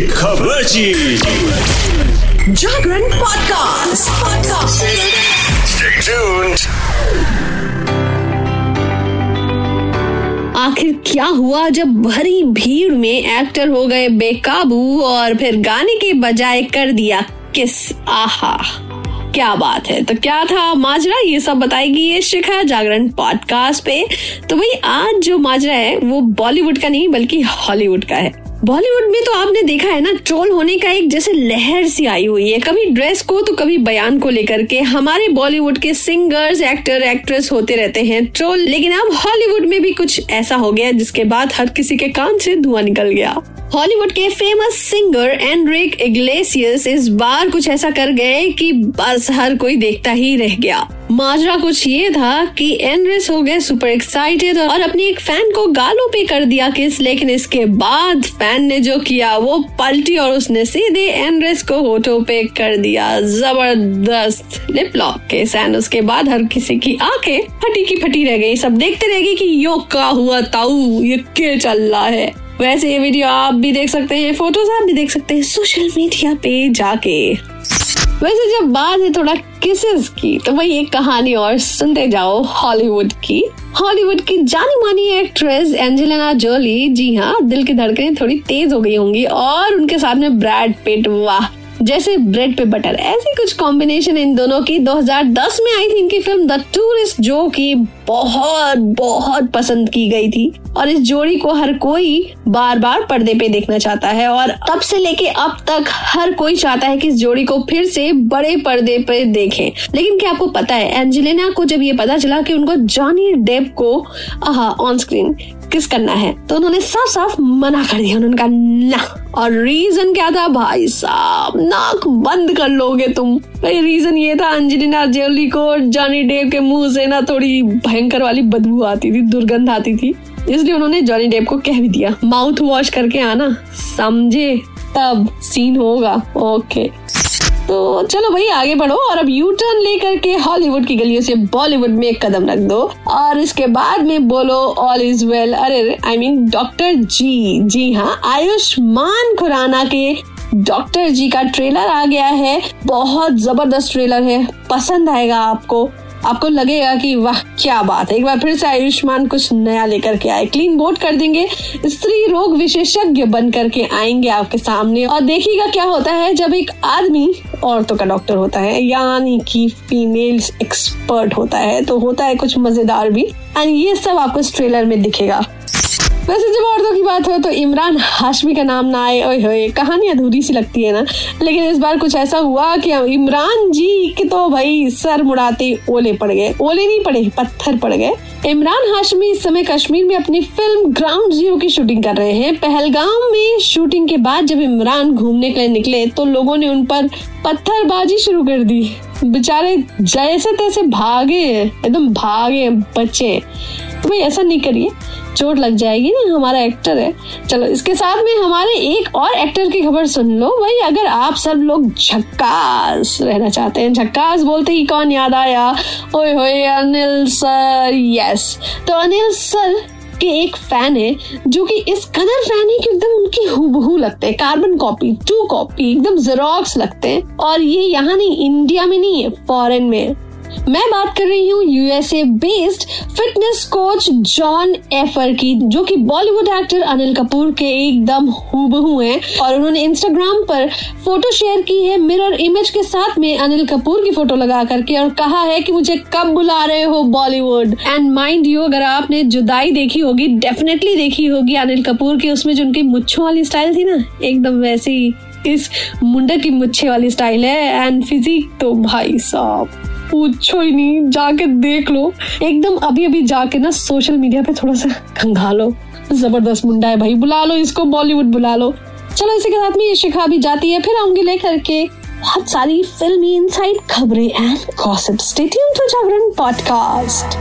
खबर जागरण podcast podcast आखिर क्या हुआ जब भरी भीड़ में एक्टर हो गए बेकाबू और फिर गाने के बजाय कर दिया किस आहा क्या बात है। तो क्या था माजरा? ये सब बताएगी ये शिखा जागरण पॉडकास्ट पे। तो भाई आज जो माजरा है वो बॉलीवुड का नहीं बल्कि हॉलीवुड का है। बॉलीवुड में तो आपने देखा है ना, ट्रोल होने का एक जैसे लहर सी आई हुई है। कभी ड्रेस को तो कभी बयान को लेकर के हमारे बॉलीवुड के सिंगर्स, एक्टर, एक्ट्रेस होते रहते हैं ट्रोल। लेकिन अब हॉलीवुड में भी कुछ ऐसा हो गया जिसके बाद हर किसी के कान से धुआँ निकल गया। हॉलीवुड के फ़ेमस सिंगर एंड्रिक इग्लेसियस इस बार कुछ ऐसा कर गए कि बस हर कोई देखता ही रह गया। माजरा कुछ ये था कि एनरिस हो गए सुपर एक्साइटेड और अपनी एक फ़ैन को गालों पे कर दिया किस, लेकिन इसके बाद फ़ैन ने जो किया, वो पलटी और उसने सीधे एनरिस को होठों पे कर दिया। ज़बरदस्त लिप लॉक के एंड उसके बाद हर किसी की आँखें फटी की फटी रह गई। सब देखते रह गए कि यो क्या हुआ, ताऊ, ये क्या चल रहा है? वैसे ये वीडियो आप भी देख सकते हैं फ़ोटोज़ आप भी देख सकते हैं सोशल मीडिया पे जाके। वैसे जब बात है थोड़ा किसेस की तो वही एक कहानी और सुनते जाओ हॉलीवुड की। हॉलीवुड की जानी मानी एक्ट्रेस एंजेलिना जोली जी हाँ दिल की धड़कनें थोड़ी तेज हो गई होंगी और उनके साथ में ब्रैड पिट वाह। जैसे ब्रेड पे बटर। ऐसी कुछ कॉम्बिनेशन इन दोनों की 2010 में आई थी इनकी फ़िल्म द टूरिस्ट जो कि बहुत बहुत पसंद की गई थी। और इस जोड़ी को हर कोई बार बार पर्दे पे देखना चाहता है और तब से लेके अब तक हर कोई चाहता है कि इस जोड़ी को फिर से बड़े पर्दे पे देखें। लेकिन क्या आपको पता है एंजेलिना को जब ये पता चला कि उनको जॉनी डेप को ऑन स्क्रीन किस करना है तो उन्होंने साफ़ साफ़ मना कर दिया। उन्होंने कहा, ना। और रीजन क्या था? भाई साहब, नाक बंद कर लोगे तुम। भाई रीजन ये था, अंजलिना जोली को जॉनी डेव के मुँह से ना थोड़ी भयंकर वाली बदबू आती थी, दुर्गंध आती थी। इसलिए उन्होंने जॉनी डेव को कह भी दिया। माउथ वॉश करके आना, समझे? तब सीन होगा। ओके तो चलो भाई, आगे बढ़ो और अब यू टर्न लेकर के हॉलीवुड की गलियों से बॉलीवुड में एक कदम रख दो और इसके बाद में बोलो ऑल इज़ वेल अरे आई मीन डॉक्टर जी जी हाँ आयुष्मान खुराना के डॉक्टर जी का ट्रेलर आ गया है। बहुत ज़बरदस्त ट्रेलर है, पसंद आएगा आपको। आपको लगेगा कि वाह, क्या बात है। एक बार फिर से आयुष्मान कुछ नया लेकर के आए। क्लीन बोर्ड कर देंगे। स्त्री रोग विशेषज्ञ बन करके आएँगे आपके सामने। और देखिएगा क्या होता है, जब एक आदमी, औरतों का डॉक्टर होता है, यानी कि फीमेल एक्सपर्ट होता है तो होता है कुछ मज़ेदार भी। एंड ये सब आपको इस ट्रेलर में दिखेगा। वैसे जब औरतों की बात हो तो इमरान हाशमी का नाम ना आए, ओए होए, कहानी अधूरी सी लगती है ना। लेकिन इस बार कुछ ऐसा हुआ कि इमरान जी के तो भाई सर मुड़ाते ओले पड़ गए, ओले नहीं पड़े, पत्थर पड़ गए। इमरान हाशमी इस समय कश्मीर में अपनी फ़िल्म ग्राउंड ज़ीरो की शूटिंग कर रहे हैं। पहलगाम में शूटिंग के बाद जब इमरान घूमने के लिए निकले तो लोगों ने उन पर पत्थरबाजी शुरू कर दी। बेचारे जैसे तैसे भागे एकदम भागे बच्चे तो भाई ऐसा नहीं करिए। चोट लग जाएगी ना, हमारा एक्टर है। चलो, इसके साथ में हमारे एक और एक्टर की खबर सुन लो। भाई, अगर आप सब लोग झक्कास रहना चाहते हैं, झक्कास बोलते ही कौन याद आया? ओए होए, अनिल सर यस तो अनिल सर के एक फ़ैन है, जो कि इस कदर फ़ैन है कि एकदम उनकी हूबहू लगते हैं। कार्बन कॉपी टू कॉपी एकदम जेरोक्स लगते हैं। और ये यहाँ नहीं इंडिया में नहीं है फॉरेन में। मैं बात कर रही हूँ USA based fitness coach John Effer की, जो कि बॉलीवुड एक्टर अनिल कपूर के एकदम हूबहू हैं और उन्होंने इंस्टाग्राम पर फ़ोटो शेयर की है मिरर इमेज के साथ में अनिल कपूर की फ़ोटो लगा करके और कहा है कि मुझे कब बुला रहे हो बॉलीवुड एंड माइंड यू अगर आपने जुदाई देखी होगी डेफिनेटली देखी होगी अनिल कपूर की, उसमें जो उनकी मुच्छों वाली स्टाइल थी ना, एकदम वैसी इस मुंडा की मुच्छे वाली स्टाइल है। एंड फिजिक तो भाई साहब। पूछो ही नहीं, जाके देख लो। एकदम अभी अभी जाके ना सोशल मीडिया पे थोड़ा सा खंगालो। ज़बरदस्त मुंडा है भाई, बुला लो इसको बॉलीवुड बुला लो। चलो इसी के साथ में ये शिखा भी जाती है, फिर आऊँगी लेकर के। बहुत सारी फिल्मी इनसाइड खबरें and gossip stadium to Jagran podcast